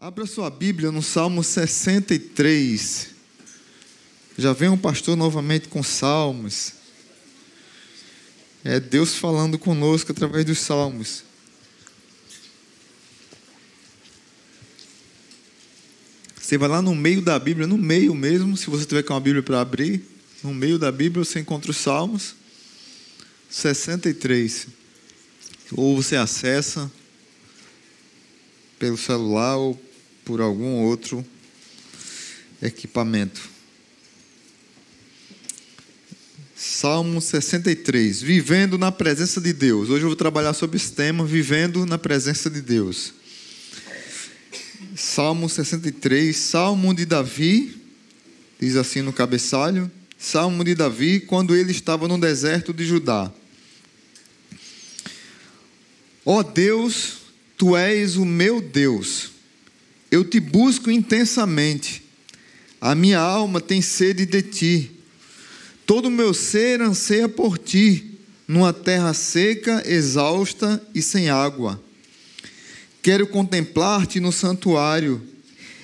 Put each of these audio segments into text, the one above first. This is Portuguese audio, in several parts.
Abra sua Bíblia no Salmo 63. Já vem um pastor novamente com salmos. É Deus falando conosco através dos salmos. Você vai lá no meio da Bíblia, no meio mesmo, se você tiver com a Bíblia para abrir, no meio da Bíblia você encontra os Salmos 63. Ou você acessa pelo celular ou por algum outro equipamento. Salmo 63, vivendo na presença de Deus. Hoje eu vou trabalhar sobre esse tema, vivendo na presença de Deus. Salmo 63, Salmo de Davi, diz assim no cabeçalho, Salmo de Davi, quando ele estava no deserto de Judá. Ó oh Deus, tu és o meu Deus eu te busco intensamente. A minha alma tem sede de ti. Todo o meu ser anseia por ti, numa terra seca, exausta e sem água. Quero contemplar-te no santuário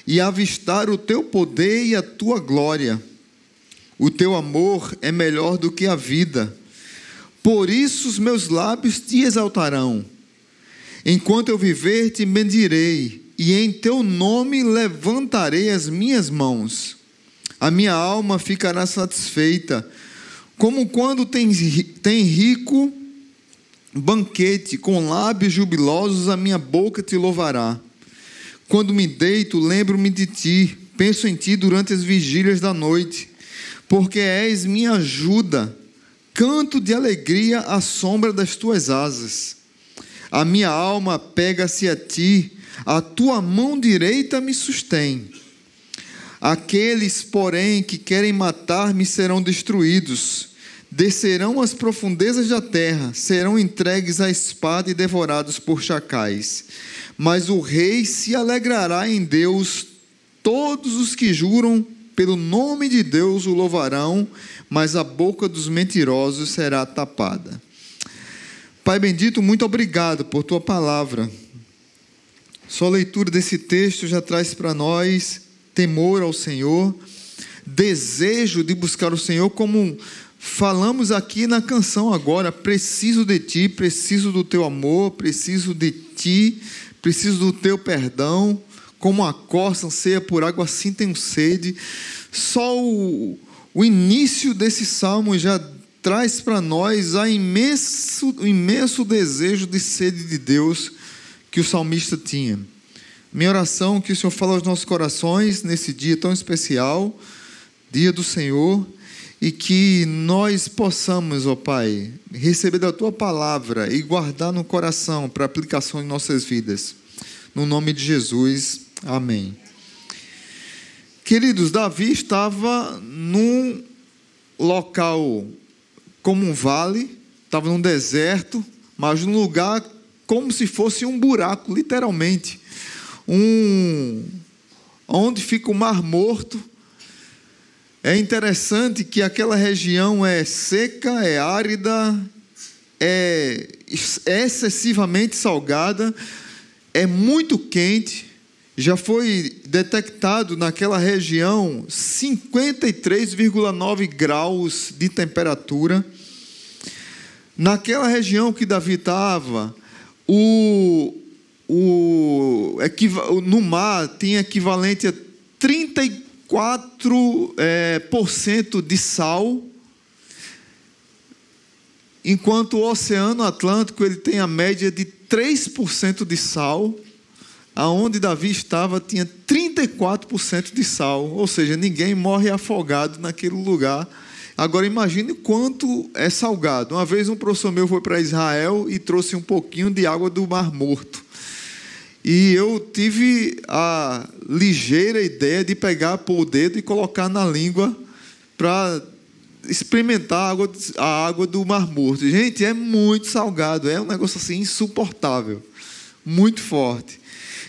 e avistar o teu poder e a tua glória. O teu amor é melhor do que a vida. Por isso os meus lábios te exaltarão. Enquanto eu viver, te bendirei e em teu nome levantarei as minhas mãos. A minha alma ficará satisfeita, como quando tem, tem rico banquete, com lábios jubilosos, a minha boca te louvará. Quando me deito, lembro-me de ti, penso em ti durante as vigílias da noite, porque és minha ajuda, canto de alegria à sombra das tuas asas. A minha alma pega-se a ti, a tua mão direita me sustém. Aqueles, porém, que querem matar-me serão destruídos. Descerão às profundezas da terra, serão entregues à espada e devorados por chacais. Mas o rei se alegrará em Deus, todos os que juram pelo nome de Deus o louvarão, mas a boca dos mentirosos será tapada. Pai bendito, muito obrigado por tua palavra. Só a leitura desse texto já traz para nós temor ao Senhor, desejo de buscar o Senhor, como falamos aqui na canção agora. Preciso de ti, preciso do teu amor, preciso de ti, preciso do teu perdão. Como a corça anseia por água, assim tenho sede. Só o, o início desse salmo já traz para nós a imenso, o imenso desejo de sede de Deus que o salmista tinha. Minha oração é que o Senhor fale aos nossos corações nesse dia tão especial, dia do Senhor, e que nós possamos, ó Pai, receber da tua palavra e guardar no coração para aplicação em nossas vidas. No nome de Jesus, amém. Queridos, Davi estava num local como um vale, estava num deserto, mas num lugar como se fosse um buraco, literalmente. Um onde fica o Mar Morto. É interessante que aquela região é seca, é árida, é excessivamente salgada, é muito quente. Já foi detectado naquela região 53,9 graus de temperatura. Naquela região que Davi estava, o, o, no mar tem equivalente a 34% é, por cento de sal, enquanto o Oceano Atlântico ele tem a média de 3% de sal, aonde Davi estava tinha 34% de sal, ou seja, ninguém morre afogado naquele lugar Agora imagine quanto é salgado. Uma vez um professor meu foi para Israel e trouxe um pouquinho de água do Mar Morto. E eu tive a ligeira ideia de pegar o dedo e colocar na língua para experimentar a água, a água do Mar Morto. Gente, é muito salgado, é um negócio assim insuportável, muito forte.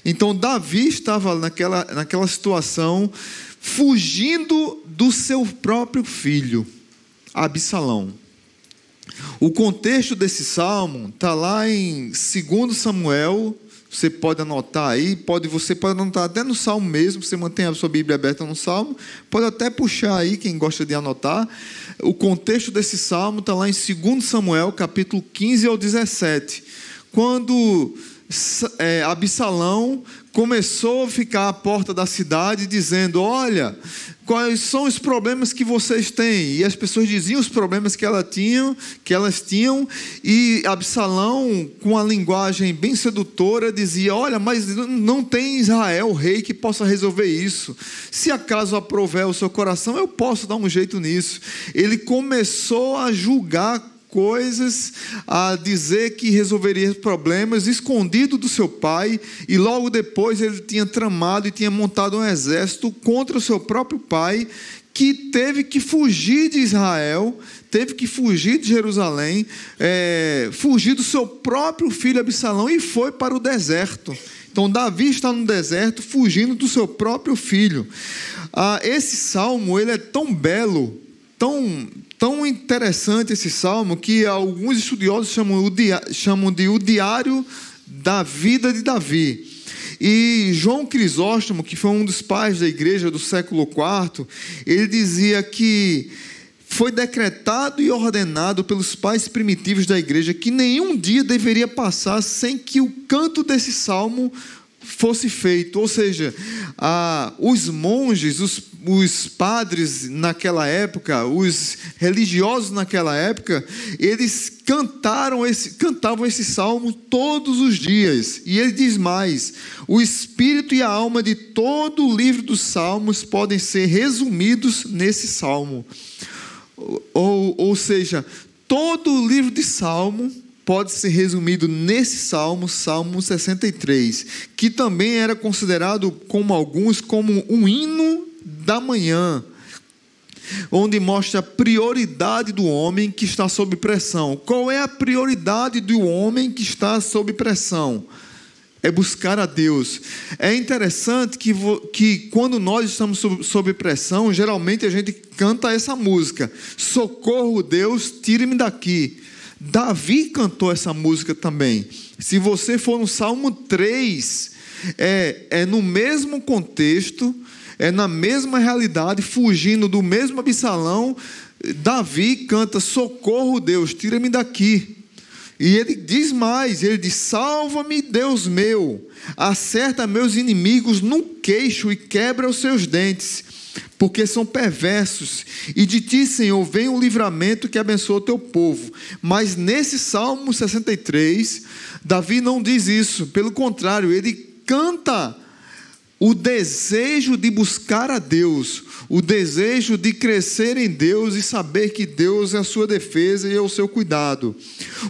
Então Davi estava naquela, naquela situação fugindo do seu próprio filho. Absalão. O contexto desse salmo está lá em 2 Samuel, Você pode anotar aí, pode você pode anotar até no Salmo mesmo, você mantém a sua Bíblia aberta no Salmo, pode até puxar aí quem gosta de anotar. O contexto desse salmo está lá em 2 Samuel, capítulo 15 ao 17. Quando é, Absalão começou a ficar à porta da cidade dizendo: Olha, quais são os problemas que vocês têm? E as pessoas diziam os problemas que, ela tinham, que elas tinham, e Absalão, com a linguagem bem sedutora, dizia: Olha, mas não tem Israel, rei, que possa resolver isso. Se acaso aprover o seu coração, eu posso dar um jeito nisso. Ele começou a julgar coisas, a dizer que resolveria problemas escondido do seu pai, e logo depois ele tinha tramado e tinha montado um exército contra o seu próprio pai, que teve que fugir de Israel, teve que fugir de Jerusalém, é, fugir do seu próprio filho Absalão e foi para o deserto. Então, Davi está no deserto, fugindo do seu próprio filho. Ah, esse salmo ele é tão belo, tão, tão interessante esse salmo que alguns estudiosos chamam, chamam de o diário da vida de Davi. E João Crisóstomo, que foi um dos pais da igreja do século IV, ele dizia que foi decretado e ordenado pelos pais primitivos da igreja que nenhum dia deveria passar sem que o canto desse salmo fosse feito. Ou seja, ah, os monges, os, os padres naquela época, os religiosos naquela época, eles cantaram esse, cantavam esse salmo todos os dias. E ele diz mais: o espírito e a alma de todo o livro dos salmos podem ser resumidos nesse salmo. Ou, ou seja, todo o livro de salmo pode ser resumido nesse salmo, Salmo 63, que também era considerado como alguns como um hino da manhã, onde mostra a prioridade do homem que está sob pressão. Qual é a prioridade do homem que está sob pressão? É buscar a Deus. É interessante que, que quando nós estamos sob, sob pressão, geralmente a gente canta essa música: Socorro, Deus, tire-me daqui. Davi cantou essa música também. Se você for no Salmo 3, é, é no mesmo contexto, é na mesma realidade, fugindo do mesmo Absalão, Davi canta: Socorro, Deus, tira-me daqui. E ele diz mais: ele diz, Salva-me, Deus meu, acerta meus inimigos no queixo e quebra os seus dentes porque são perversos. E de ti, Senhor, vem o livramento que abençoa o teu povo. Mas nesse Salmo 63, Davi não diz isso, pelo contrário, ele canta o desejo de buscar a Deus, o desejo de crescer em Deus e saber que Deus é a sua defesa e é o seu cuidado.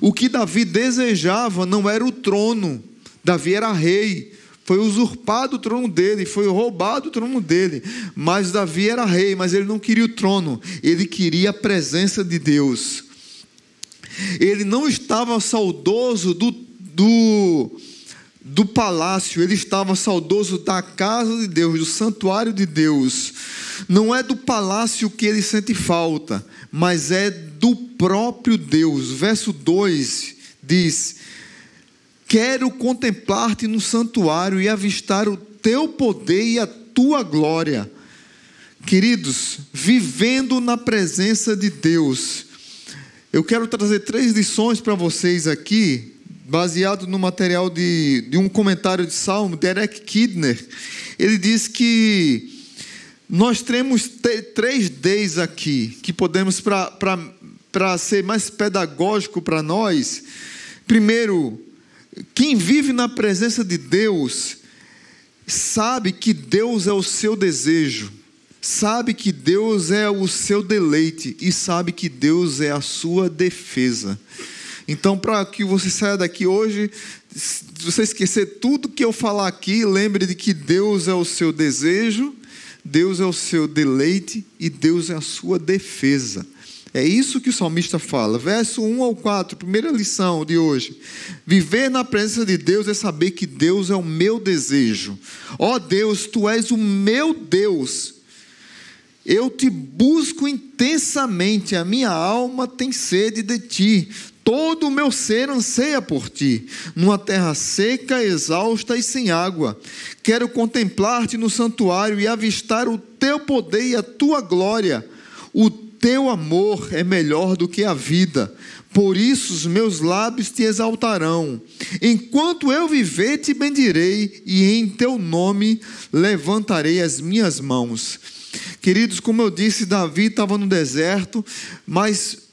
O que Davi desejava não era o trono, Davi era rei. Foi usurpado o trono dele, foi roubado o trono dele. Mas Davi era rei, mas ele não queria o trono, ele queria a presença de Deus. Ele não estava saudoso do, do, do palácio, ele estava saudoso da casa de Deus, do santuário de Deus. Não é do palácio que ele sente falta, mas é do próprio Deus. Verso 2 diz: Quero contemplar-te no santuário e avistar o teu poder e a tua glória. Queridos, vivendo na presença de Deus, eu quero trazer três lições para vocês aqui, baseado no material de, de um comentário de Salmo, Derek Kidner. Ele diz que nós temos três Ds aqui, que podemos, para ser mais pedagógico para nós, primeiro, quem vive na presença de Deus sabe que Deus é o seu desejo, sabe que Deus é o seu deleite e sabe que Deus é a sua defesa. Então, para que você saia daqui hoje, se você esquecer tudo que eu falar aqui, lembre de que Deus é o seu desejo, Deus é o seu deleite e Deus é a sua defesa. É isso que o salmista fala. Verso 1 ao 4, primeira lição de hoje. Viver na presença de Deus é saber que Deus é o meu desejo. Ó oh Deus, tu és o meu Deus. Eu te busco intensamente, a minha alma tem sede de ti. Todo o meu ser anseia por ti, numa terra seca, exausta e sem água. Quero contemplar-te no santuário e avistar o teu poder e a tua glória. O teu amor é melhor do que a vida, por isso os meus lábios te exaltarão. Enquanto eu viver, te bendirei, e em teu nome levantarei as minhas mãos. Queridos, como eu disse, Davi estava no deserto, mas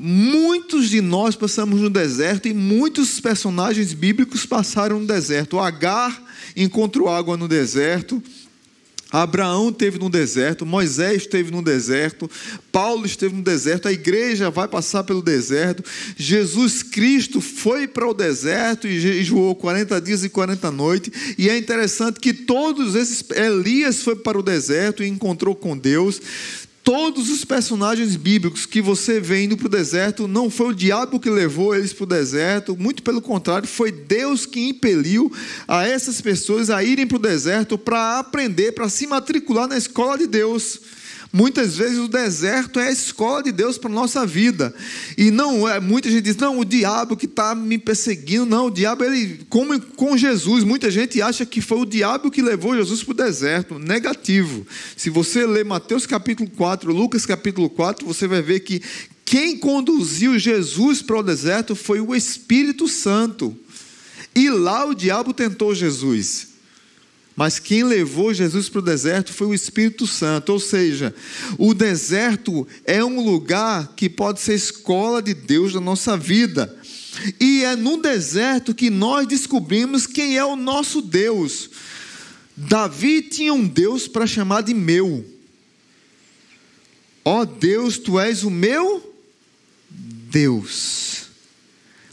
muitos de nós passamos no deserto e muitos personagens bíblicos passaram no deserto. Agar encontrou água no deserto. Abraão esteve no deserto, Moisés esteve no deserto, Paulo esteve no deserto, a igreja vai passar pelo deserto, Jesus Cristo foi para o deserto e jejuou 40 dias e 40 noites, e é interessante que todos esses, Elias foi para o deserto e encontrou com Deus, Todos os personagens bíblicos que você vê indo para o deserto, não foi o diabo que levou eles para o deserto, muito pelo contrário, foi Deus que impeliu a essas pessoas a irem para o deserto para aprender, para se matricular na escola de Deus. Muitas vezes o deserto é a escola de Deus para a nossa vida. E não é, muita gente diz, não, o diabo que está me perseguindo, não, o diabo, ele, como com Jesus, muita gente acha que foi o diabo que levou Jesus para o deserto. Negativo. Se você ler Mateus capítulo 4, Lucas capítulo 4, você vai ver que quem conduziu Jesus para o deserto foi o Espírito Santo. E lá o diabo tentou Jesus. Mas quem levou Jesus para o deserto foi o Espírito Santo. Ou seja, o deserto é um lugar que pode ser escola de Deus na nossa vida. E é no deserto que nós descobrimos quem é o nosso Deus. Davi tinha um Deus para chamar de meu. Ó oh Deus, tu és o meu Deus.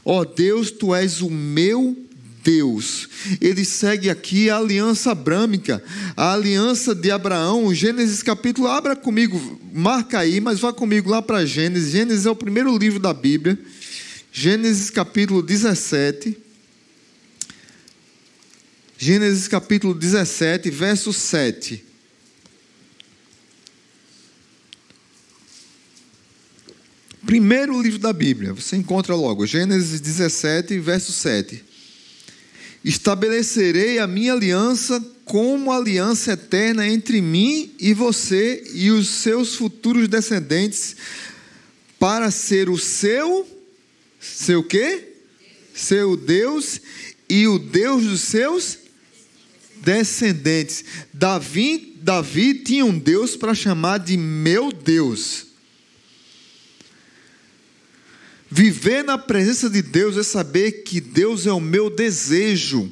Ó oh Deus, tu és o meu Deus. Ele segue aqui a aliança abrâmica, a aliança de Abraão, Gênesis capítulo, abra comigo, marca aí, mas vá comigo lá para Gênesis. Gênesis é o primeiro livro da Bíblia. Gênesis capítulo 17. Gênesis capítulo 17, verso 7. Primeiro livro da Bíblia, você encontra logo, Gênesis 17, verso 7. Estabelecerei a minha aliança como aliança eterna entre mim e você e os seus futuros descendentes, para ser o seu, seu quê? Seu Deus e o Deus dos seus descendentes. Davi, Davi tinha um Deus para chamar de meu Deus. Viver na presença de Deus é saber que Deus é o meu desejo.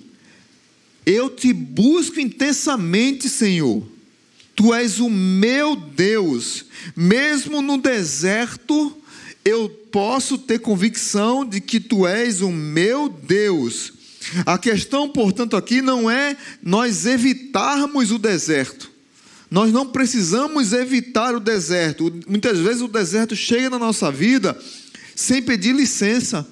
Eu te busco intensamente, Senhor. Tu és o meu Deus. Mesmo no deserto, eu posso ter convicção de que tu és o meu Deus. A questão, portanto, aqui não é nós evitarmos o deserto. Nós não precisamos evitar o deserto. Muitas vezes o deserto chega na nossa vida sem pedir licença.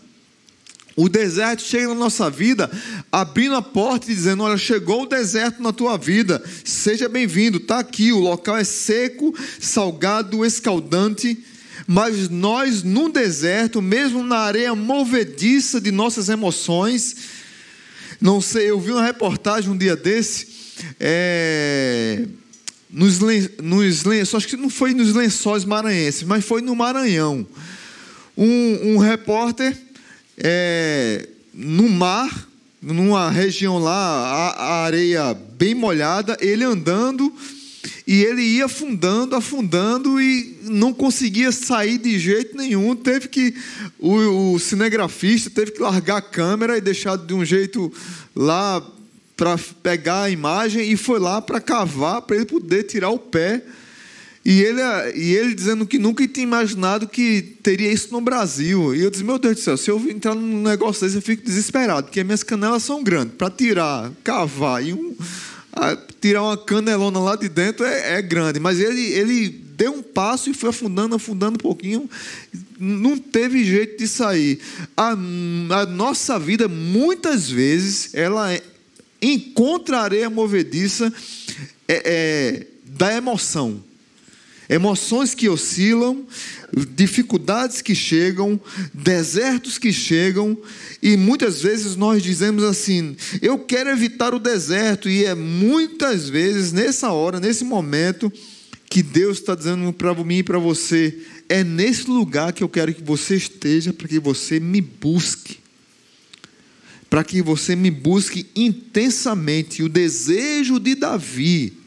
O deserto chega na nossa vida, abrindo a porta e dizendo: Olha, chegou o deserto na tua vida, seja bem-vindo, está aqui. O local é seco, salgado, escaldante, mas nós no deserto, mesmo na areia movediça de nossas emoções, não sei, eu vi uma reportagem um dia desse, é, nos, nos lençóis, acho que não foi nos lençóis maranhenses, mas foi no Maranhão um, um repórter é, no mar, numa região lá, a, a, areia bem molhada, ele andando e ele ia afundando, afundando e não conseguia sair de jeito nenhum. Teve que o, o cinegrafista teve que largar a câmera e deixar de um jeito lá para pegar a imagem e foi lá para cavar para ele poder tirar o pé e ele, e ele dizendo que nunca tinha imaginado que teria isso no Brasil. E eu disse: Meu Deus do céu, se eu entrar num negócio desse, eu fico desesperado, porque minhas canelas são grandes. Para tirar, cavar e um, tirar uma canelona lá de dentro é, é, grande. Mas ele, ele deu um passo e foi afundando, afundando um pouquinho. Não teve jeito de sair. A, a nossa vida, muitas vezes, ela é, encontra areia movediça é, é, da emoção emoções que oscilam, dificuldades que chegam, desertos que chegam, e muitas vezes nós dizemos assim: eu quero evitar o deserto, e é muitas vezes nessa hora, nesse momento, que Deus está dizendo para mim e para você: é nesse lugar que eu quero que você esteja, para que você me busque. Para que você me busque intensamente. O desejo de Davi.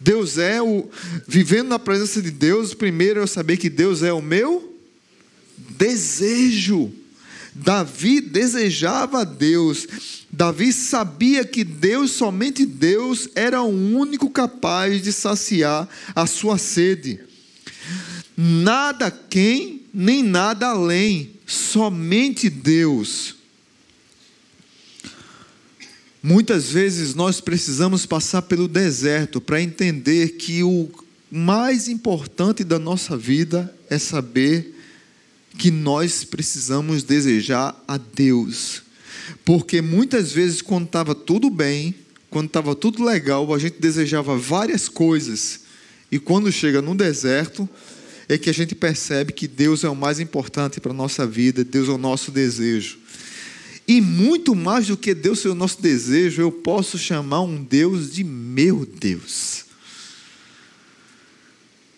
Deus é o. Vivendo na presença de Deus, primeiro eu saber que Deus é o meu desejo. Davi desejava Deus. Davi sabia que Deus, somente Deus, era o único capaz de saciar a sua sede. Nada quem, nem nada além, somente Deus. Muitas vezes nós precisamos passar pelo deserto para entender que o mais importante da nossa vida é saber que nós precisamos desejar a Deus. Porque muitas vezes, quando estava tudo bem, quando estava tudo legal, a gente desejava várias coisas. E quando chega no deserto, é que a gente percebe que Deus é o mais importante para a nossa vida, Deus é o nosso desejo. E muito mais do que Deus ser o nosso desejo, eu posso chamar um Deus de meu Deus.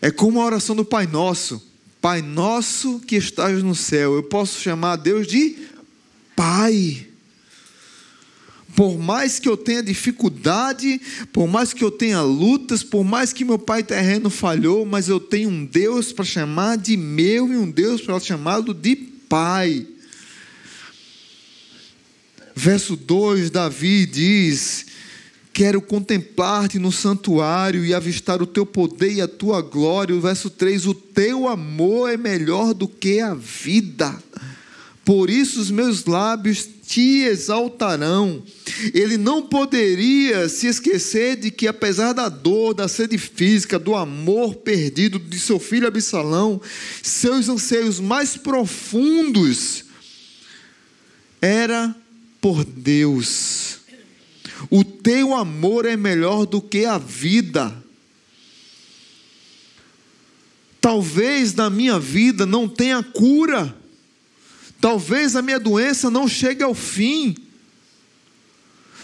É como a oração do Pai Nosso. Pai nosso que estás no céu. Eu posso chamar Deus de Pai. Por mais que eu tenha dificuldade, por mais que eu tenha lutas, por mais que meu pai terreno falhou, mas eu tenho um Deus para chamar de meu e um Deus para chamá-lo de Pai. Verso 2, Davi diz: Quero contemplar-te no santuário e avistar o teu poder e a tua glória. O verso 3: O teu amor é melhor do que a vida. Por isso os meus lábios te exaltarão. Ele não poderia se esquecer de que, apesar da dor, da sede física, do amor perdido de seu filho Absalão, seus anseios mais profundos era por Deus o teu amor é melhor do que a vida. Talvez na minha vida não tenha cura. Talvez a minha doença não chegue ao fim.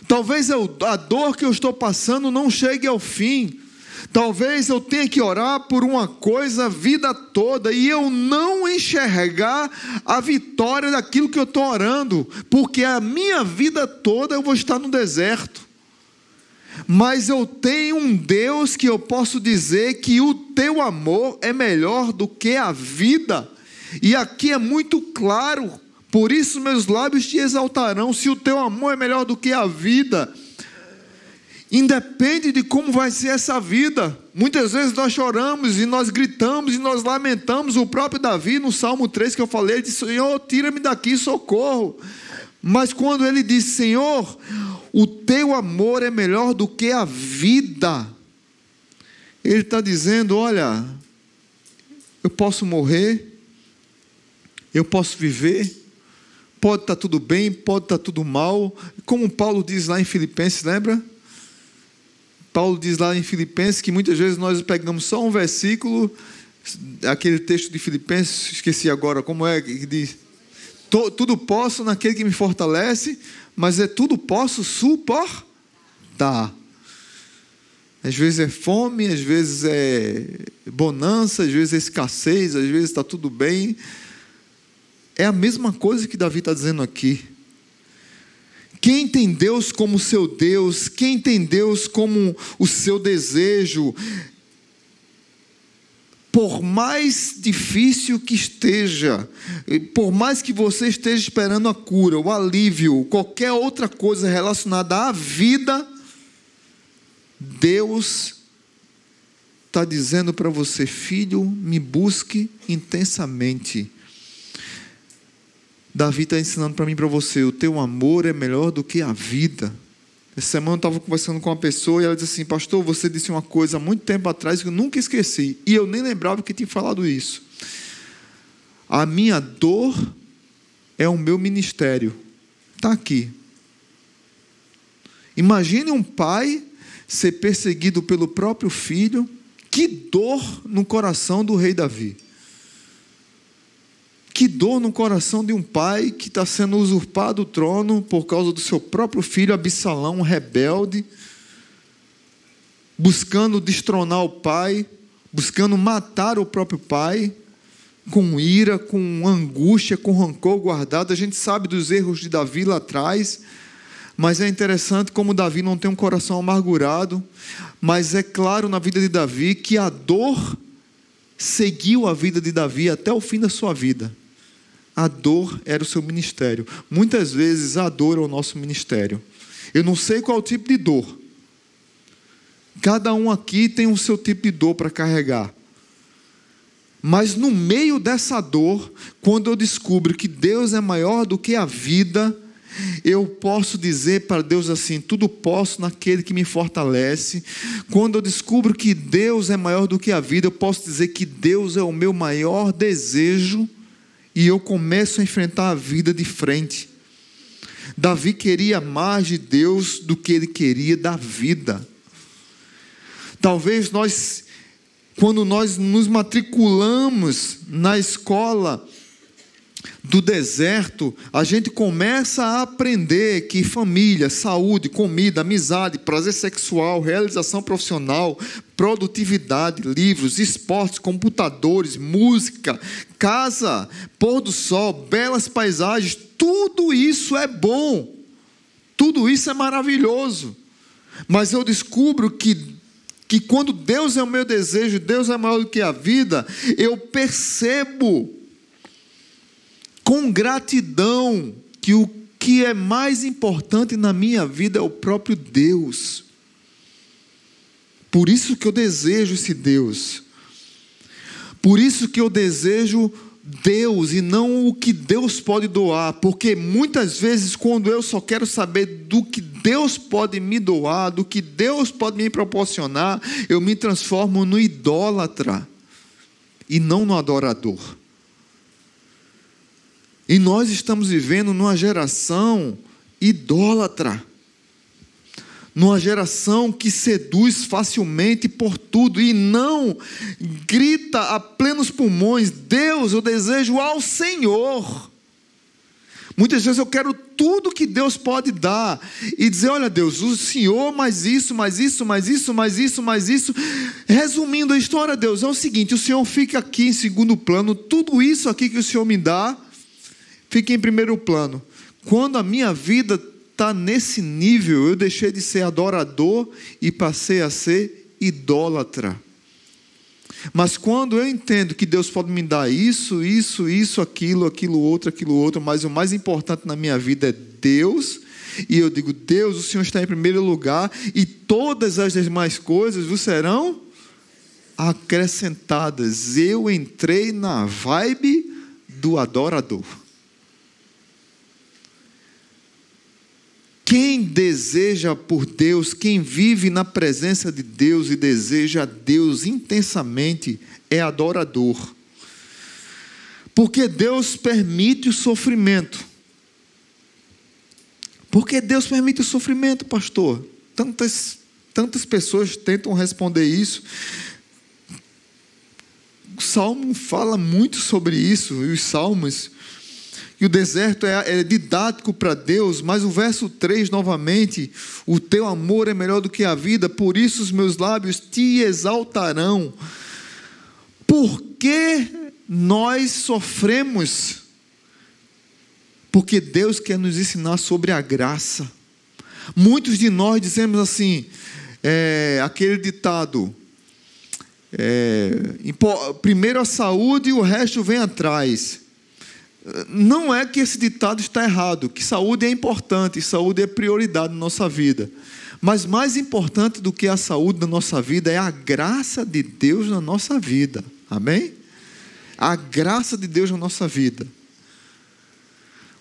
Talvez a dor que eu estou passando não chegue ao fim. Talvez eu tenha que orar por uma coisa a vida toda e eu não enxergar a vitória daquilo que eu estou orando, porque a minha vida toda eu vou estar no deserto. Mas eu tenho um Deus que eu posso dizer que o teu amor é melhor do que a vida, e aqui é muito claro, por isso meus lábios te exaltarão, se o teu amor é melhor do que a vida. Independe de como vai ser essa vida. Muitas vezes nós choramos e nós gritamos e nós lamentamos. O próprio Davi, no Salmo 3 que eu falei, disse: Senhor, tira-me daqui, socorro. Mas quando ele diz: Senhor, o teu amor é melhor do que a vida, ele está dizendo: Olha, eu posso morrer, eu posso viver, pode estar tá tudo bem, pode estar tá tudo mal. Como Paulo diz lá em Filipenses, lembra? Paulo diz lá em Filipenses que muitas vezes nós pegamos só um versículo, aquele texto de Filipenses, esqueci agora como é, que diz: Tudo posso naquele que me fortalece, mas é tudo posso suportar. Às vezes é fome, às vezes é bonança, às vezes é escassez, às vezes está tudo bem. É a mesma coisa que Davi está dizendo aqui. Quem tem Deus como seu Deus, quem tem Deus como o seu desejo, por mais difícil que esteja, por mais que você esteja esperando a cura, o alívio, qualquer outra coisa relacionada à vida, Deus está dizendo para você, filho, me busque intensamente. Davi está ensinando para mim e para você: o teu amor é melhor do que a vida. Essa semana eu estava conversando com uma pessoa e ela disse assim: Pastor, você disse uma coisa há muito tempo atrás que eu nunca esqueci. E eu nem lembrava que tinha falado isso. A minha dor é o meu ministério. Está aqui. Imagine um pai ser perseguido pelo próprio filho, Que dor no coração do rei Davi. Que dor no coração de um pai que está sendo usurpado o trono por causa do seu próprio filho Absalão, rebelde, buscando destronar o pai, buscando matar o próprio pai, com ira, com angústia, com rancor guardado. A gente sabe dos erros de Davi lá atrás, mas é interessante como Davi não tem um coração amargurado, mas é claro na vida de Davi que a dor seguiu a vida de Davi até o fim da sua vida a dor era o seu ministério. Muitas vezes a dor é o nosso ministério. Eu não sei qual tipo de dor. Cada um aqui tem o seu tipo de dor para carregar. Mas no meio dessa dor, quando eu descubro que Deus é maior do que a vida, eu posso dizer para Deus assim: tudo posso naquele que me fortalece. Quando eu descubro que Deus é maior do que a vida, eu posso dizer que Deus é o meu maior desejo e eu começo a enfrentar a vida de frente. Davi queria mais de Deus do que ele queria da vida. Talvez nós, quando nós nos matriculamos na escola, do deserto, a gente começa a aprender que família, saúde, comida, amizade, prazer sexual, realização profissional, produtividade, livros, esportes, computadores, música, casa, pôr do sol, belas paisagens, tudo isso é bom. Tudo isso é maravilhoso. Mas eu descubro que que quando Deus é o meu desejo, Deus é maior do que a vida, eu percebo com gratidão que o que é mais importante na minha vida é o próprio Deus. Por isso que eu desejo esse Deus. Por isso que eu desejo Deus e não o que Deus pode doar, porque muitas vezes quando eu só quero saber do que Deus pode me doar, do que Deus pode me proporcionar, eu me transformo no idólatra e não no adorador. E nós estamos vivendo numa geração idólatra. Numa geração que seduz facilmente por tudo e não grita a plenos pulmões: Deus, eu desejo ao Senhor. Muitas vezes eu quero tudo que Deus pode dar e dizer: olha, Deus, o Senhor, mais isso, mais isso, mais isso, mais isso, mais isso. Resumindo a história, Deus, é o seguinte: o Senhor fica aqui em segundo plano, tudo isso aqui que o Senhor me dá fica em primeiro plano. Quando a minha vida está nesse nível, eu deixei de ser adorador e passei a ser idólatra. Mas quando eu entendo que Deus pode me dar isso, isso, isso, aquilo, aquilo outro, aquilo outro, mas o mais importante na minha vida é Deus, e eu digo, Deus, o Senhor está em primeiro lugar, e todas as demais coisas vos serão acrescentadas. Eu entrei na vibe do adorador. Quem deseja por Deus, quem vive na presença de Deus e deseja a Deus intensamente, é adorador. Porque Deus permite o sofrimento. Porque Deus permite o sofrimento, pastor? Tantas, tantas pessoas tentam responder isso. O Salmo fala muito sobre isso, e os salmos e o deserto é, é didático para Deus, mas o verso 3 novamente: o teu amor é melhor do que a vida, por isso os meus lábios te exaltarão. Por que nós sofremos? Porque Deus quer nos ensinar sobre a graça. Muitos de nós dizemos assim, é, aquele ditado: é, primeiro a saúde e o resto vem atrás. Não é que esse ditado está errado, que saúde é importante, saúde é prioridade na nossa vida. Mas mais importante do que a saúde na nossa vida é a graça de Deus na nossa vida. Amém? A graça de Deus na nossa vida.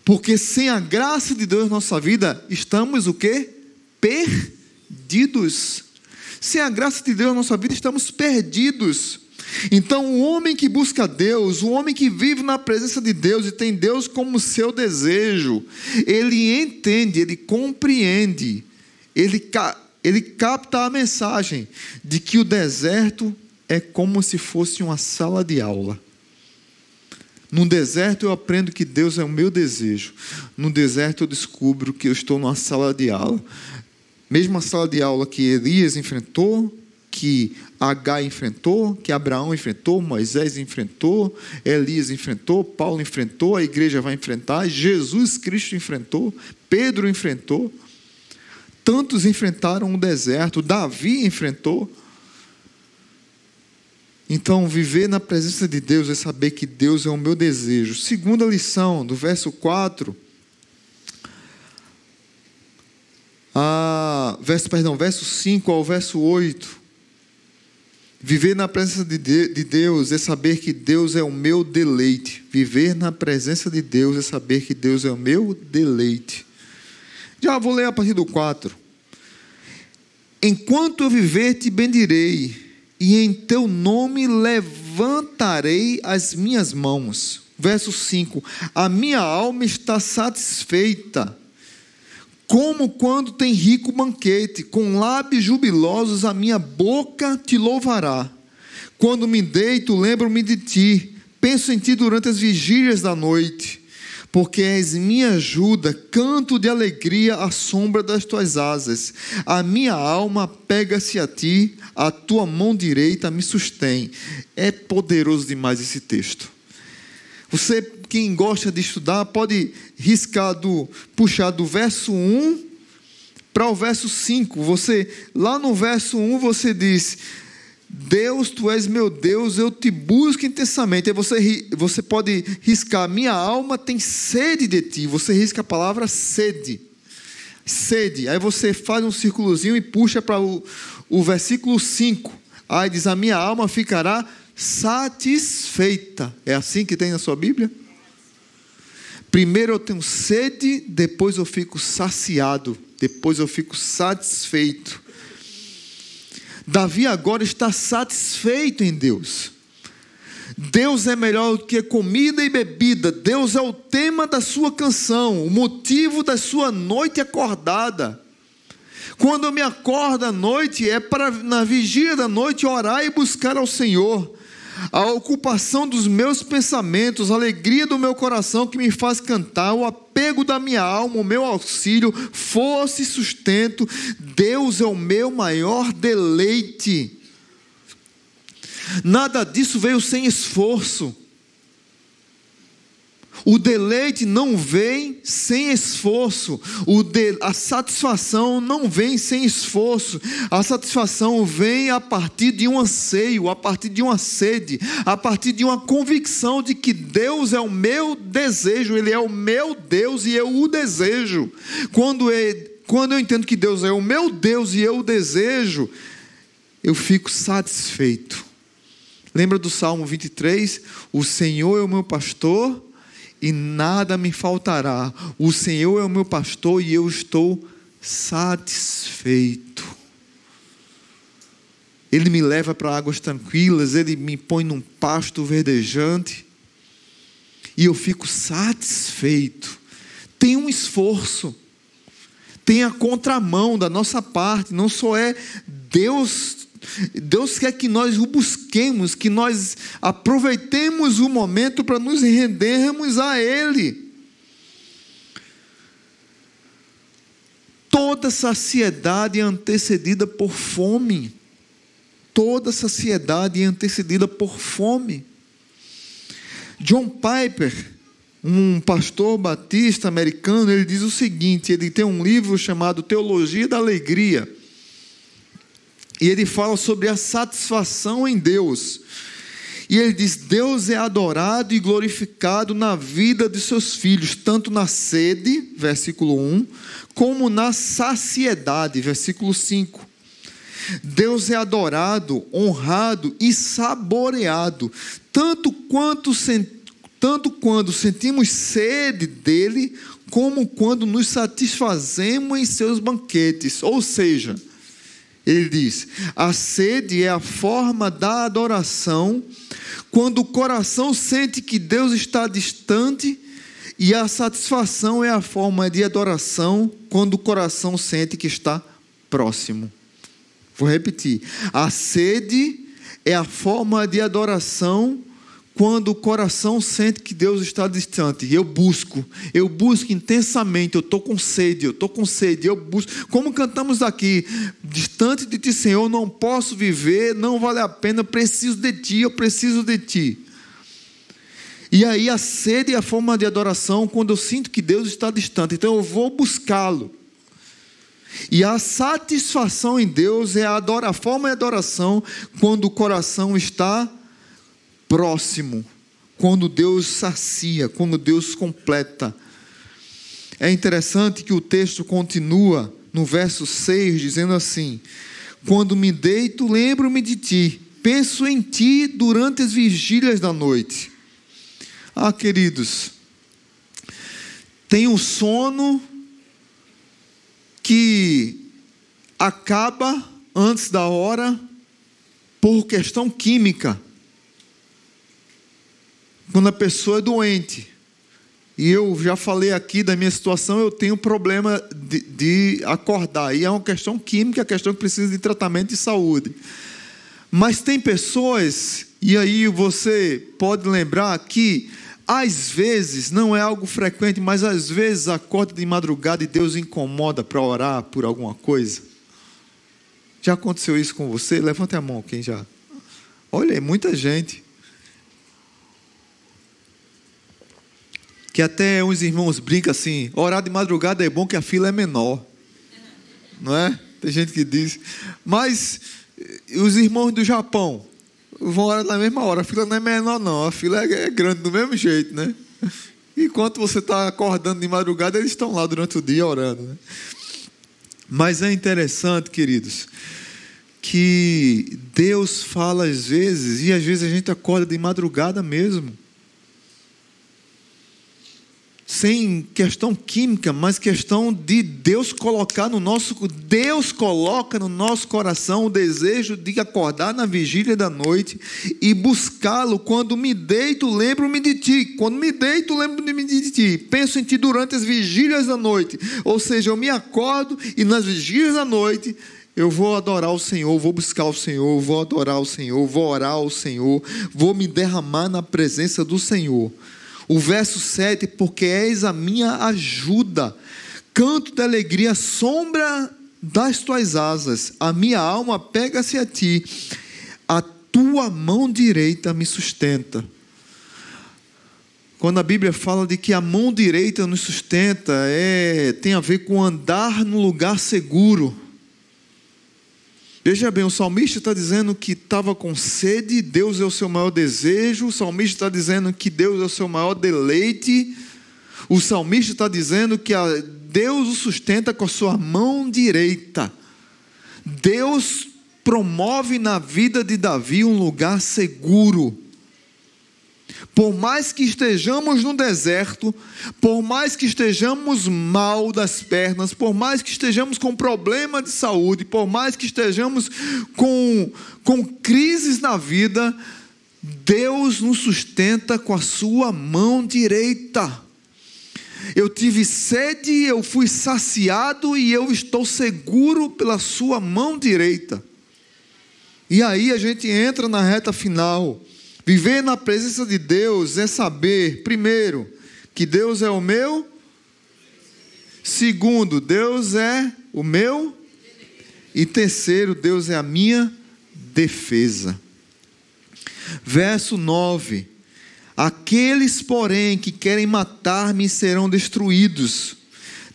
Porque sem a graça de Deus na nossa vida, estamos o quê? Perdidos. Sem a graça de Deus na nossa vida, estamos perdidos. Então, o homem que busca Deus, o homem que vive na presença de Deus e tem Deus como seu desejo, ele entende, ele compreende, ele, ele capta a mensagem de que o deserto é como se fosse uma sala de aula. No deserto eu aprendo que Deus é o meu desejo. No deserto eu descubro que eu estou numa sala de aula. Mesma sala de aula que Elias enfrentou, que H enfrentou, que Abraão enfrentou, Moisés enfrentou, Elias enfrentou, Paulo enfrentou, a igreja vai enfrentar, Jesus Cristo enfrentou, Pedro enfrentou. Tantos enfrentaram o deserto, Davi enfrentou. Então, viver na presença de Deus é saber que Deus é o meu desejo. Segunda lição, do verso 4. A, verso, perdão, verso 5 ao verso 8. Viver na presença de Deus é saber que Deus é o meu deleite. Viver na presença de Deus é saber que Deus é o meu deleite. Já vou ler a partir do 4. Enquanto eu viver, te bendirei e em teu nome levantarei as minhas mãos. Verso 5: A minha alma está satisfeita, como quando tem rico banquete, com lábios jubilosos a minha boca te louvará. Quando me deito, lembro-me de ti, penso em ti durante as vigílias da noite porque és minha ajuda, canto de alegria à sombra das tuas asas. A minha alma pega-se a ti, a tua mão direita me sustém. É poderoso demais esse texto. Você, quem gosta de estudar, pode riscar do, puxar do verso 1 para o verso 5. Você, lá no verso 1, você diz Deus, tu és meu Deus, eu te busco intensamente. Aí você, você pode riscar, minha alma tem sede de ti. Você risca a palavra sede. Sede. Aí você faz um círculozinho e puxa para o, o versículo 5. Aí diz: A minha alma ficará satisfeita. É assim que tem na sua Bíblia? Primeiro eu tenho sede, depois eu fico saciado, depois eu fico satisfeito. Davi agora está satisfeito em Deus. Deus é melhor do que comida e bebida. Deus é o tema da sua canção, o motivo da sua noite acordada. Quando eu me acordo à noite, é para na vigília da noite orar e buscar ao Senhor a ocupação dos meus pensamentos, a alegria do meu coração que me faz cantar, o apego da minha alma, o meu auxílio, força e sustento. Deus é o meu maior deleite. Nada disso veio sem esforço. O deleite não vem sem esforço, de, a satisfação não vem sem esforço, a satisfação vem a partir de um anseio, a partir de uma sede, a partir de uma convicção de que Deus é o meu desejo, Ele é o meu Deus e eu o desejo. Quando, ele, quando eu entendo que Deus é o meu Deus e eu o desejo, eu fico satisfeito. Lembra do Salmo 23? O Senhor é o meu pastor e nada me faltará. O Senhor é o meu pastor e eu estou satisfeito. Ele me leva para águas tranquilas, ele me põe num pasto verdejante e eu fico satisfeito. Tem um esforço, tem a contramão da nossa parte, não só é Deus Deus quer que nós o busquemos, que nós aproveitemos o momento para nos rendermos a Ele. Toda saciedade é antecedida por fome. Toda saciedade é antecedida por fome. John Piper, um pastor batista americano, ele diz o seguinte: ele tem um livro chamado Teologia da Alegria. E ele fala sobre a satisfação em Deus. E ele diz: Deus é adorado e glorificado na vida de seus filhos, tanto na sede, versículo 1, como na saciedade, versículo 5. Deus é adorado, honrado e saboreado, tanto quanto tanto quando sentimos sede dele, como quando nos satisfazemos em seus banquetes. Ou seja, ele diz: a sede é a forma da adoração, quando o coração sente que Deus está distante, e a satisfação é a forma de adoração, quando o coração sente que está próximo. Vou repetir: a sede é a forma de adoração quando o coração sente que Deus está distante. Eu busco, eu busco intensamente, eu estou com sede, eu estou com sede, eu busco. Como cantamos aqui, distante de ti, Senhor, não posso viver, não vale a pena, preciso de ti, eu preciso de ti. E aí a sede é a forma de adoração quando eu sinto que Deus está distante, então eu vou buscá-lo. E a satisfação em Deus é a, adora, a forma de adoração quando o coração está próximo, quando Deus sacia, quando Deus completa. É interessante que o texto continua no verso 6 dizendo assim: Quando me deito, lembro-me de ti, penso em ti durante as vigílias da noite. Ah, queridos, tem um sono que acaba antes da hora por questão química quando a pessoa é doente. E eu já falei aqui da minha situação, eu tenho problema de, de acordar. E é uma questão química, é uma questão que precisa de tratamento de saúde. Mas tem pessoas, e aí você pode lembrar que às vezes, não é algo frequente, mas às vezes acorda de madrugada e Deus incomoda para orar por alguma coisa. Já aconteceu isso com você? Levante a mão, quem já. Olha, é muita gente. Que até uns irmãos brincam assim: orar de madrugada é bom que a fila é menor. Não é? Tem gente que diz. Mas os irmãos do Japão vão orar na mesma hora. A fila não é menor, não. A fila é grande do mesmo jeito, né? Enquanto você está acordando de madrugada, eles estão lá durante o dia orando. Né? Mas é interessante, queridos, que Deus fala às vezes, e às vezes a gente acorda de madrugada mesmo sem questão química, mas questão de Deus colocar no nosso Deus coloca no nosso coração o desejo de acordar na vigília da noite e buscá-lo quando me deito, lembro-me de ti. Quando me deito, lembro-me de ti. Penso em ti durante as vigílias da noite. Ou seja, eu me acordo e nas vigílias da noite eu vou adorar o Senhor, vou buscar o Senhor, vou adorar o Senhor, vou orar ao Senhor, vou me derramar na presença do Senhor. O verso 7: Porque és a minha ajuda, canto de alegria, sombra das tuas asas, a minha alma pega-se a ti, a tua mão direita me sustenta. Quando a Bíblia fala de que a mão direita nos sustenta, é, tem a ver com andar no lugar seguro Veja bem, o salmista está dizendo que estava com sede, Deus é o seu maior desejo, o salmista está dizendo que Deus é o seu maior deleite, o salmista está dizendo que Deus o sustenta com a sua mão direita. Deus promove na vida de Davi um lugar seguro. Por mais que estejamos no deserto, por mais que estejamos mal das pernas, por mais que estejamos com problema de saúde, por mais que estejamos com, com crises na vida, Deus nos sustenta com a sua mão direita. Eu tive sede, eu fui saciado e eu estou seguro pela sua mão direita. E aí a gente entra na reta final. Viver na presença de Deus é saber, primeiro, que Deus é o meu. Segundo, Deus é o meu. E terceiro, Deus é a minha defesa. Verso 9: Aqueles, porém, que querem matar-me serão destruídos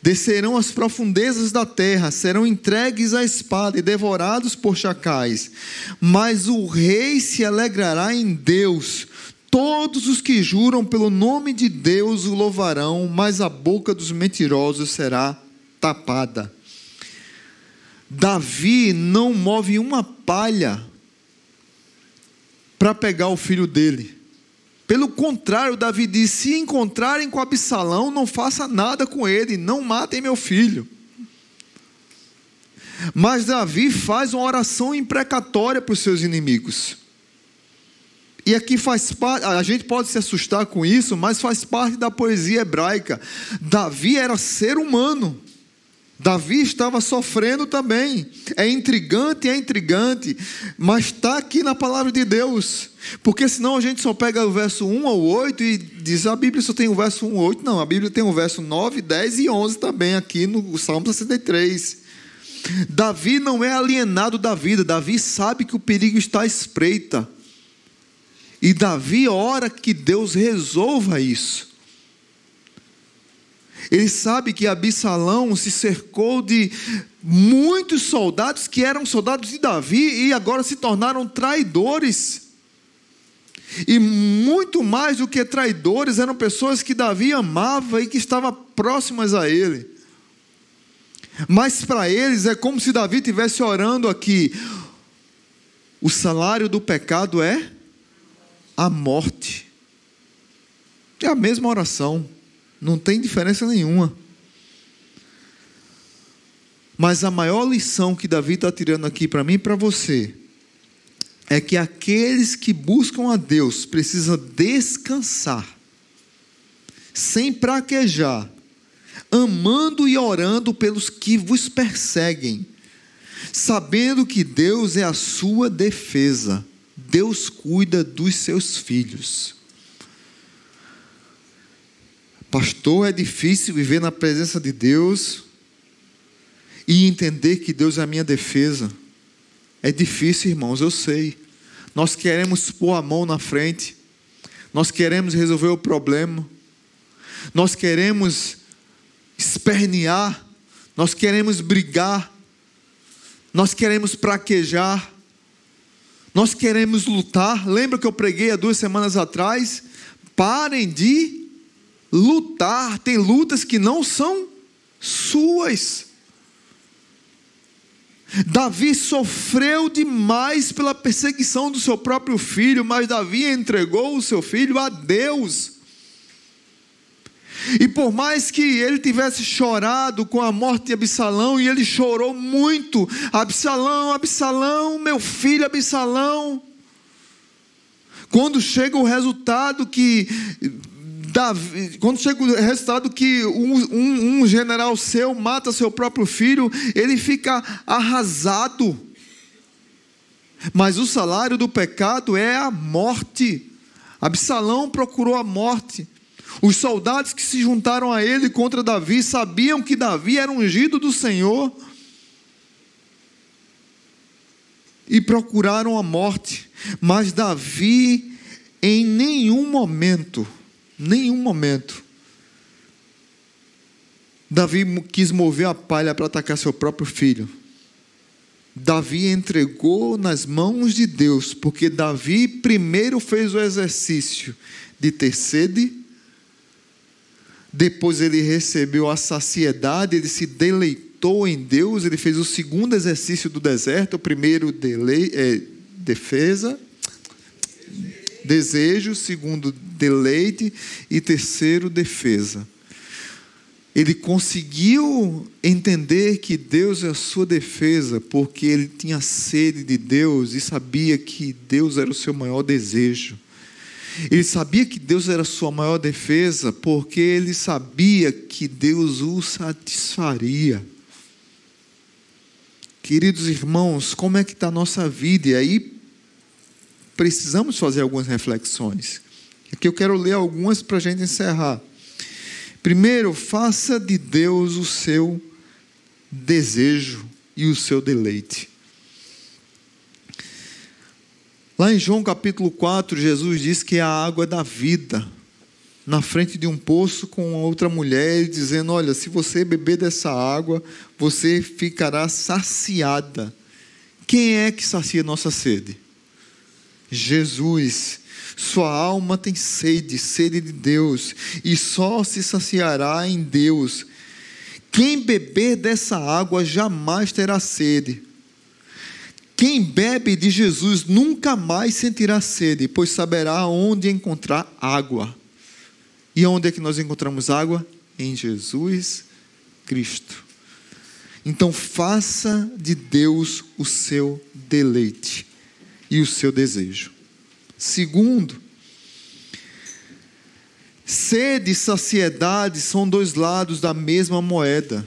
descerão às profundezas da terra, serão entregues à espada e devorados por chacais. Mas o rei se alegrará em Deus. Todos os que juram pelo nome de Deus o louvarão, mas a boca dos mentirosos será tapada. Davi não move uma palha para pegar o filho dele. Pelo contrário, Davi disse: se encontrarem com Absalão, não faça nada com ele, não matem meu filho. Mas Davi faz uma oração imprecatória para os seus inimigos. E aqui faz parte, a gente pode se assustar com isso, mas faz parte da poesia hebraica. Davi era ser humano. Davi estava sofrendo também. É intrigante, é intrigante, mas está aqui na palavra de Deus. Porque senão a gente só pega o verso 1 ao 8 e diz a Bíblia só tem o verso 1 ao 8. Não, a Bíblia tem o verso 9, 10 e 11 também aqui no Salmo 63. Davi não é alienado da vida, Davi sabe que o perigo está à espreita. E Davi ora que Deus resolva isso. Ele sabe que Absalão se cercou de muitos soldados que eram soldados de Davi e agora se tornaram traidores. E muito mais do que traidores, eram pessoas que Davi amava e que estavam próximas a ele. Mas para eles é como se Davi estivesse orando aqui: o salário do pecado é a morte. É a mesma oração. Não tem diferença nenhuma. Mas a maior lição que Davi está tirando aqui para mim e para você é que aqueles que buscam a Deus precisam descansar, sem praquejar, amando e orando pelos que vos perseguem, sabendo que Deus é a sua defesa, Deus cuida dos seus filhos. Pastor, é difícil viver na presença de Deus e entender que Deus é a minha defesa. É difícil, irmãos, eu sei. Nós queremos pôr a mão na frente, nós queremos resolver o problema, nós queremos espernear, nós queremos brigar, nós queremos praquejar, nós queremos lutar. Lembra que eu preguei há duas semanas atrás? Parem de lutar, tem lutas que não são suas. Davi sofreu demais pela perseguição do seu próprio filho, mas Davi entregou o seu filho a Deus. E por mais que ele tivesse chorado com a morte de Absalão, e ele chorou muito: Absalão, Absalão, meu filho Absalão. Quando chega o resultado que Davi, quando chega o resultado que um, um, um, general seu mata seu próprio filho, ele fica arrasado. Mas o salário do pecado é a morte. Absalão procurou a morte. Os soldados que se juntaram a ele contra Davi sabiam que Davi era ungido do Senhor e procuraram a morte. Mas Davi, em nenhum momento, Nenhum momento. Davi quis mover a palha para atacar seu próprio filho. Davi entregou nas mãos de Deus, porque Davi primeiro fez o exercício de ter sede, depois ele recebeu a saciedade, ele se deleitou em Deus, ele fez o segundo exercício do deserto, o primeiro dele, é, defesa, desejo, segundo, deleite e terceiro, defesa. Ele conseguiu entender que Deus é a sua defesa, porque ele tinha sede de Deus e sabia que Deus era o seu maior desejo. Ele sabia que Deus era a sua maior defesa, porque ele sabia que Deus o satisfaria. Queridos irmãos, como é que está a nossa vida? E aí precisamos fazer algumas reflexões. Aqui eu quero ler algumas para a gente encerrar. Primeiro, faça de Deus o seu desejo e o seu deleite. Lá em João capítulo 4, Jesus diz que é a água da vida, na frente de um poço com outra mulher, dizendo: Olha, se você beber dessa água, você ficará saciada. Quem é que sacia nossa sede? Jesus. Sua alma tem sede, sede de Deus, e só se saciará em Deus. Quem beber dessa água jamais terá sede. Quem bebe de Jesus nunca mais sentirá sede, pois saberá onde encontrar água. E onde é que nós encontramos água? Em Jesus Cristo. Então faça de Deus o seu deleite e o seu desejo. Segundo, sede e saciedade são dois lados da mesma moeda.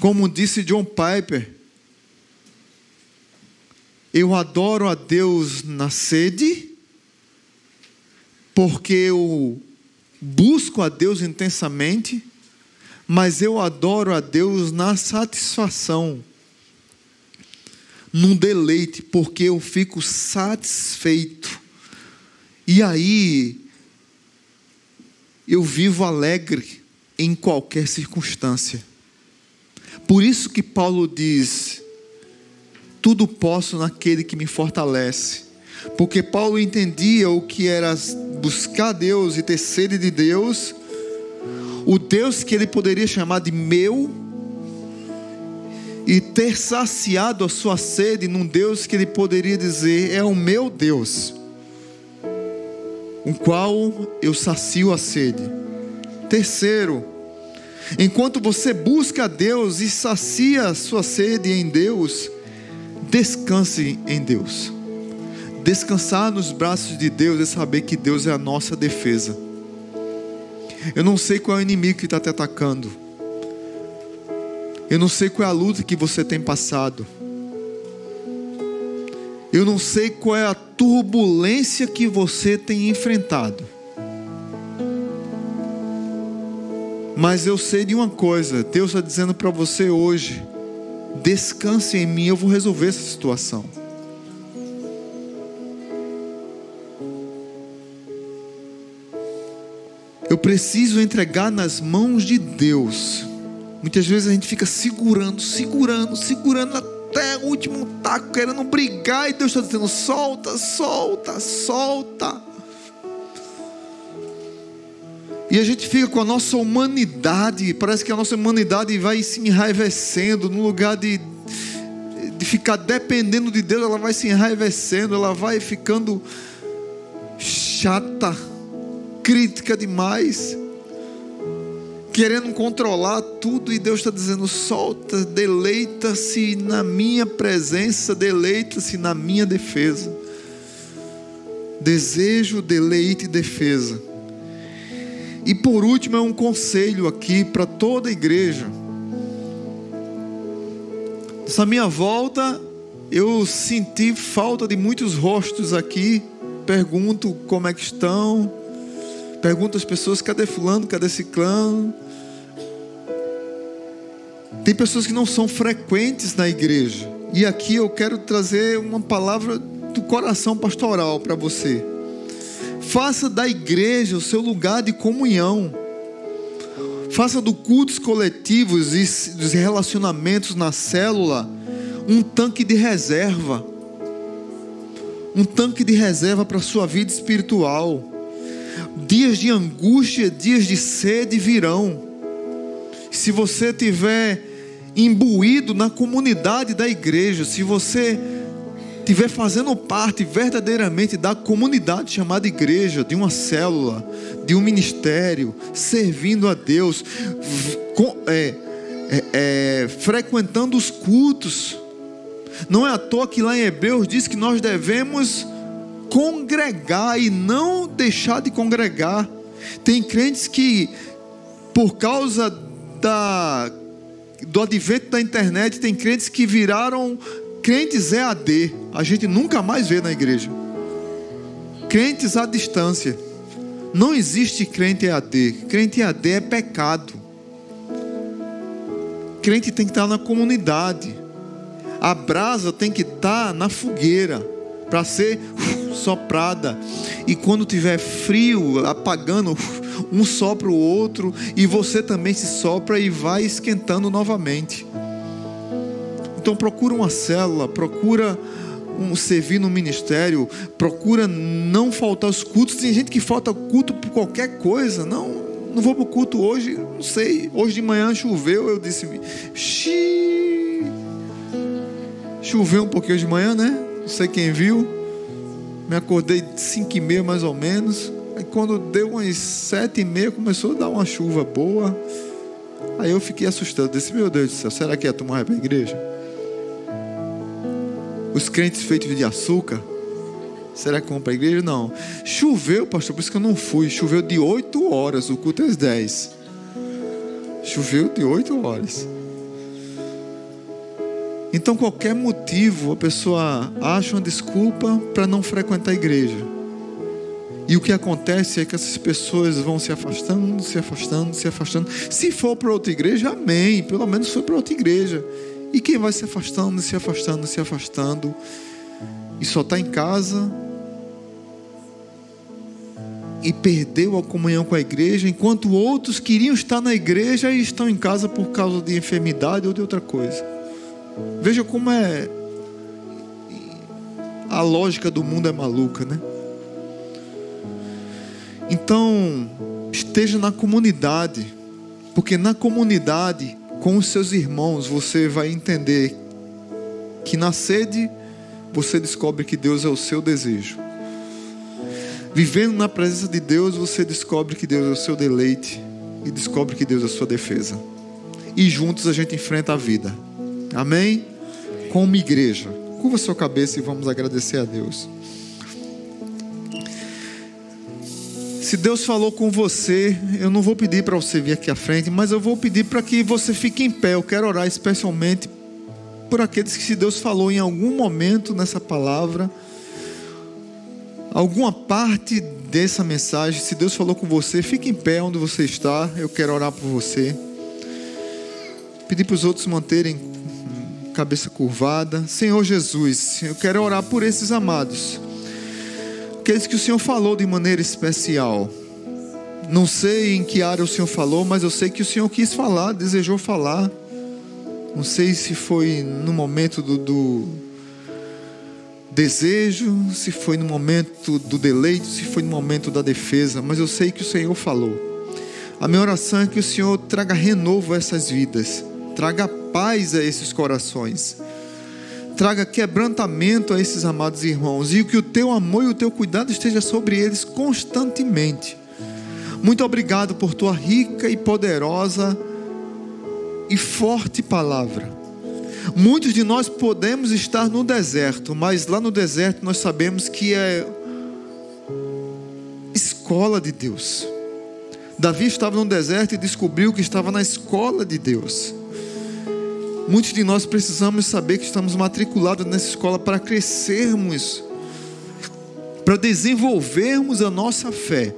Como disse John Piper, eu adoro a Deus na sede, porque eu busco a Deus intensamente, mas eu adoro a Deus na satisfação, num deleite, porque eu fico satisfeito. E aí, eu vivo alegre em qualquer circunstância. Por isso que Paulo diz: tudo posso naquele que me fortalece. Porque Paulo entendia o que era buscar Deus e ter sede de Deus, o Deus que ele poderia chamar de meu, e ter saciado a sua sede num Deus que ele poderia dizer: é o meu Deus, o qual eu sacio a sede. Terceiro, enquanto você busca Deus e sacia a sua sede em Deus, Descanse em Deus. Descansar nos braços de Deus é saber que Deus é a nossa defesa. Eu não sei qual é o inimigo que está te atacando. Eu não sei qual é a luta que você tem passado. Eu não sei qual é a turbulência que você tem enfrentado. Mas eu sei de uma coisa: Deus está dizendo para você hoje descanse em mim, eu vou resolver essa situação. Eu preciso entregar nas mãos de Deus. Muitas vezes a gente fica segurando, segurando, segurando até o último taco, querendo brigar, e Deus está dizendo: solta, solta, solta. E a gente fica com a nossa humanidade, parece que a nossa humanidade vai se enraivecendo, no lugar de, de ficar dependendo de Deus, ela vai se enraivecendo, ela vai ficando chata, crítica demais, querendo controlar tudo, e Deus está dizendo: solta, deleita-se na minha presença, deleita-se na minha defesa. Desejo, deleite e defesa. E por último, é um conselho aqui para toda a igreja. Nessa minha volta, eu senti falta de muitos rostos aqui. Pergunto como é que estão. Pergunto às pessoas: cadê Fulano, cadê Ciclano? Tem pessoas que não são frequentes na igreja. E aqui eu quero trazer uma palavra do coração pastoral para você. Faça da igreja o seu lugar de comunhão. Faça do cultos coletivos e dos relacionamentos na célula um tanque de reserva. Um tanque de reserva para a sua vida espiritual. Dias de angústia, dias de sede virão. Se você tiver imbuído na comunidade da igreja, se você estiver fazendo parte verdadeiramente da comunidade chamada igreja, de uma célula, de um ministério, servindo a Deus, é, é, é, frequentando os cultos. Não é à toa que lá em Hebreus diz que nós devemos congregar e não deixar de congregar. Tem crentes que, por causa da, do advento da internet, tem crentes que viraram crentes EAD, a gente nunca mais vê na igreja. Crentes à distância. Não existe crente EAD. Crente EAD é pecado. Crente tem que estar na comunidade. A brasa tem que estar na fogueira para ser soprada. E quando tiver frio, apagando, um sopra o outro e você também se sopra e vai esquentando novamente. Então procura uma célula, procura um servir no ministério, procura não faltar os cultos. Tem gente que falta culto por qualquer coisa. Não, não vou para o culto hoje, não sei. Hoje de manhã choveu, eu disse, xiii. Choveu um pouquinho de manhã, né? Não sei quem viu. Me acordei cinco e meia mais ou menos. Aí quando deu umas sete e meia começou a dar uma chuva boa. Aí eu fiquei assustado. Disse, meu Deus do céu, será que ia tomar para a igreja? Os crentes feitos de açúcar. Será que vão para a igreja? Não. Choveu, pastor, por isso que eu não fui. Choveu de 8 horas, o culto é às 10. Choveu de 8 horas. Então, qualquer motivo, a pessoa acha uma desculpa para não frequentar a igreja. E o que acontece é que essas pessoas vão se afastando, se afastando, se afastando. Se for para outra igreja, amém. Pelo menos foi para outra igreja. E quem vai se afastando, se afastando, se afastando, e só está em casa, e perdeu a comunhão com a igreja, enquanto outros queriam estar na igreja e estão em casa por causa de enfermidade ou de outra coisa. Veja como é. A lógica do mundo é maluca, né? Então, esteja na comunidade, porque na comunidade, com os seus irmãos, você vai entender que na sede você descobre que Deus é o seu desejo. Vivendo na presença de Deus, você descobre que Deus é o seu deleite e descobre que Deus é a sua defesa. E juntos a gente enfrenta a vida. Amém? Como igreja. Curva sua cabeça e vamos agradecer a Deus. Se Deus falou com você, eu não vou pedir para você vir aqui à frente, mas eu vou pedir para que você fique em pé. Eu quero orar especialmente por aqueles que se Deus falou em algum momento nessa palavra, alguma parte dessa mensagem, se Deus falou com você, fique em pé onde você está. Eu quero orar por você. Pedir para os outros manterem cabeça curvada. Senhor Jesus, eu quero orar por esses amados. Aqueles que o Senhor falou de maneira especial. Não sei em que área o Senhor falou, mas eu sei que o Senhor quis falar, desejou falar. Não sei se foi no momento do, do desejo, se foi no momento do deleite, se foi no momento da defesa, mas eu sei que o Senhor falou. A minha oração é que o Senhor traga renovo a essas vidas, traga paz a esses corações, traga quebrantamento a esses amados irmãos e que o teu amor e o teu cuidado esteja sobre eles constantemente. Muito obrigado por tua rica e poderosa e forte palavra. Muitos de nós podemos estar no deserto, mas lá no deserto nós sabemos que é escola de Deus. Davi estava no deserto e descobriu que estava na escola de Deus. Muitos de nós precisamos saber que estamos matriculados nessa escola para crescermos, para desenvolvermos a nossa fé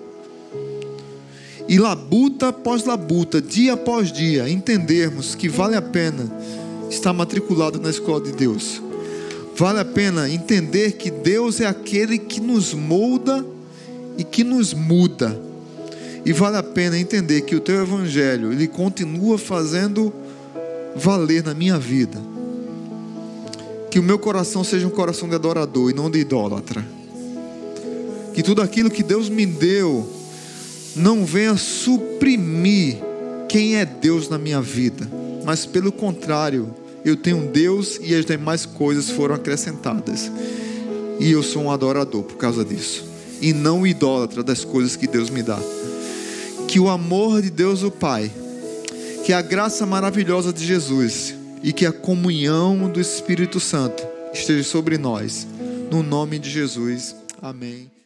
e labuta após labuta, dia após dia, entendermos que vale a pena estar matriculado na escola de Deus. Vale a pena entender que Deus é aquele que nos molda e que nos muda. E vale a pena entender que o teu evangelho, ele continua fazendo valer na minha vida. Que o meu coração seja um coração de adorador e não de idólatra. Que tudo aquilo que Deus me deu não venha suprimir quem é Deus na minha vida, mas pelo contrário, eu tenho Deus e as demais coisas foram acrescentadas. E eu sou um adorador por causa disso, e não idólatra das coisas que Deus me dá. Que o amor de Deus o Pai, que a graça maravilhosa de Jesus e que a comunhão do Espírito Santo esteja sobre nós. No nome de Jesus. Amém.